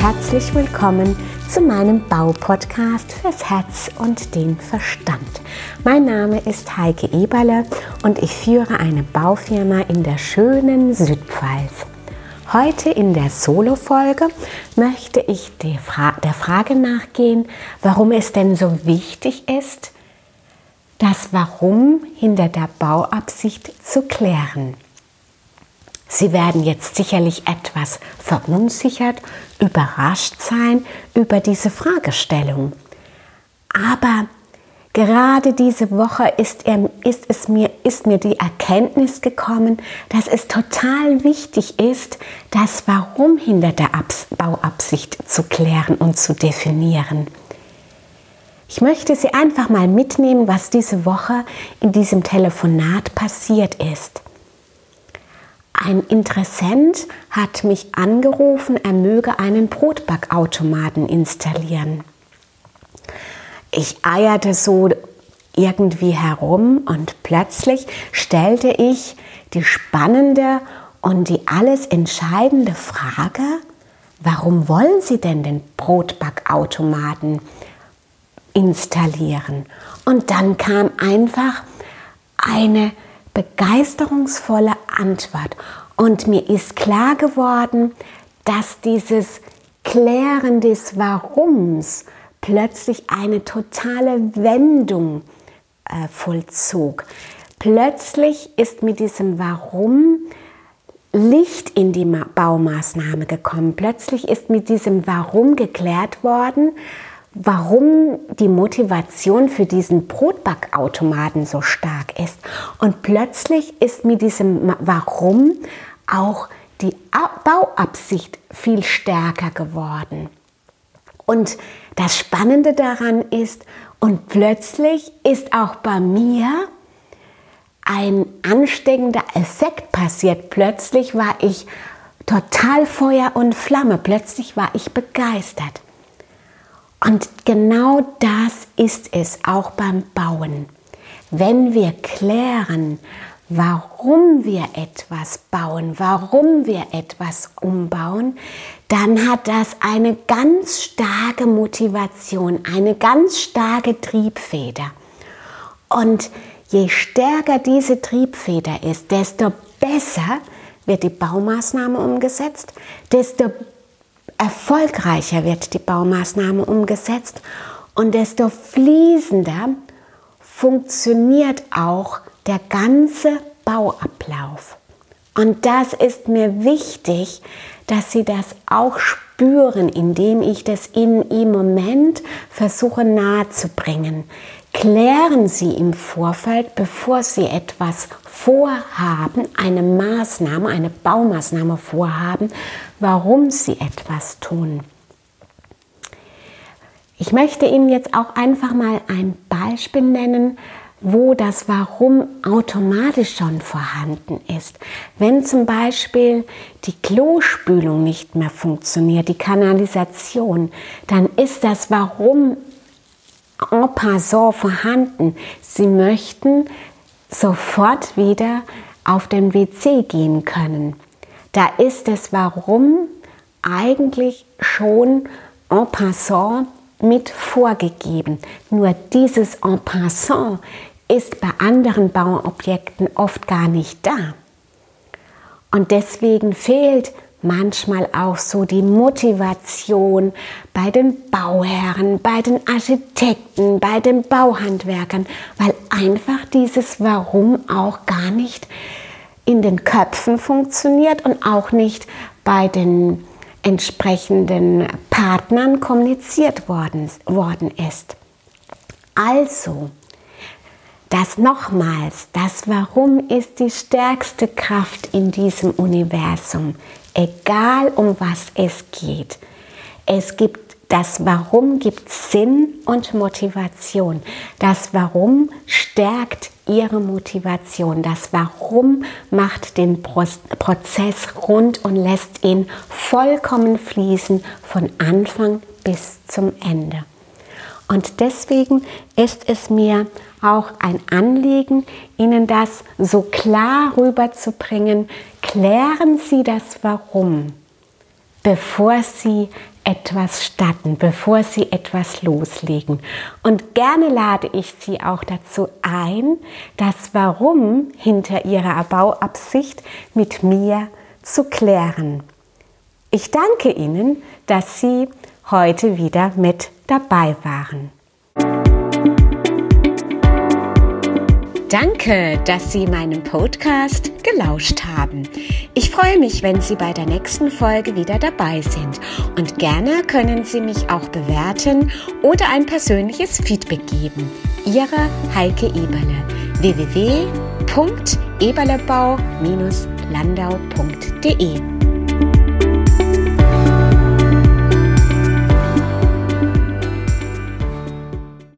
herzlich willkommen zu meinem Baupodcast fürs Herz und den Verstand. Mein Name ist Heike Eberle und ich führe eine Baufirma in der schönen Südpfalz. Heute in der Solo-Folge möchte ich der Frage nachgehen, warum es denn so wichtig ist, das Warum hinter der Bauabsicht zu klären. Sie werden jetzt sicherlich etwas verunsichert, überrascht sein über diese Fragestellung. Aber gerade diese Woche ist, ist, es mir, ist mir die Erkenntnis gekommen, dass es total wichtig ist, das Warum hinter der Bauabsicht zu klären und zu definieren. Ich möchte Sie einfach mal mitnehmen, was diese Woche in diesem Telefonat passiert ist. Ein Interessent hat mich angerufen, er möge einen Brotbackautomaten installieren. Ich eierte so irgendwie herum und plötzlich stellte ich die spannende und die alles entscheidende Frage, warum wollen Sie denn den Brotbackautomaten installieren? Und dann kam einfach eine begeisterungsvolle Antwort. Und mir ist klar geworden, dass dieses Klären des Warums plötzlich eine totale Wendung äh, vollzog. Plötzlich ist mit diesem Warum Licht in die Baumaßnahme gekommen. Plötzlich ist mit diesem Warum geklärt worden, warum die Motivation für diesen Brotbackautomaten so stark ist. Und plötzlich ist mit diesem Warum auch die Bauabsicht viel stärker geworden. Und das Spannende daran ist, und plötzlich ist auch bei mir ein ansteckender Effekt passiert. Plötzlich war ich total Feuer und Flamme. Plötzlich war ich begeistert. Und genau das ist es auch beim Bauen. Wenn wir klären, warum wir etwas bauen, warum wir etwas umbauen, dann hat das eine ganz starke Motivation, eine ganz starke Triebfeder. Und je stärker diese Triebfeder ist, desto besser wird die Baumaßnahme umgesetzt, desto erfolgreicher wird die Baumaßnahme umgesetzt und desto fließender funktioniert auch der ganze Bauablauf. Und das ist mir wichtig, dass Sie das auch spüren, indem ich das Ihnen im Moment versuche nahezubringen. Klären Sie im Vorfeld, bevor Sie etwas vorhaben, eine Maßnahme, eine Baumaßnahme vorhaben, warum Sie etwas tun. Ich möchte Ihnen jetzt auch einfach mal ein Beispiel nennen, wo das Warum automatisch schon vorhanden ist. Wenn zum Beispiel die Klospülung nicht mehr funktioniert, die Kanalisation, dann ist das Warum en passant vorhanden. Sie möchten sofort wieder auf den WC gehen können. Da ist es Warum eigentlich schon en passant mit vorgegeben. Nur dieses en passant ist bei anderen Bauobjekten oft gar nicht da. Und deswegen fehlt manchmal auch so die Motivation bei den Bauherren, bei den Architekten, bei den Bauhandwerkern, weil einfach dieses Warum auch gar nicht in den Köpfen funktioniert und auch nicht bei den entsprechenden Partnern kommuniziert worden, worden ist. Also, das nochmals, das Warum ist die stärkste Kraft in diesem Universum, egal um was es geht. Es gibt das Warum gibt Sinn und Motivation. Das Warum stärkt ihre Motivation. Das Warum macht den Prozess rund und lässt ihn vollkommen fließen von Anfang bis zum Ende. Und deswegen ist es mir auch ein Anliegen, Ihnen das so klar rüberzubringen. Klären Sie das Warum, bevor Sie etwas statten, bevor Sie etwas loslegen. Und gerne lade ich Sie auch dazu ein, das Warum hinter Ihrer Erbauabsicht mit mir zu klären. Ich danke Ihnen, dass Sie heute wieder mit dabei waren. Danke, dass Sie meinem Podcast gelauscht haben. Ich freue mich, wenn Sie bei der nächsten Folge wieder dabei sind. Und gerne können Sie mich auch bewerten oder ein persönliches Feedback geben. Ihre Heike Eberle www.eberlebau-landau.de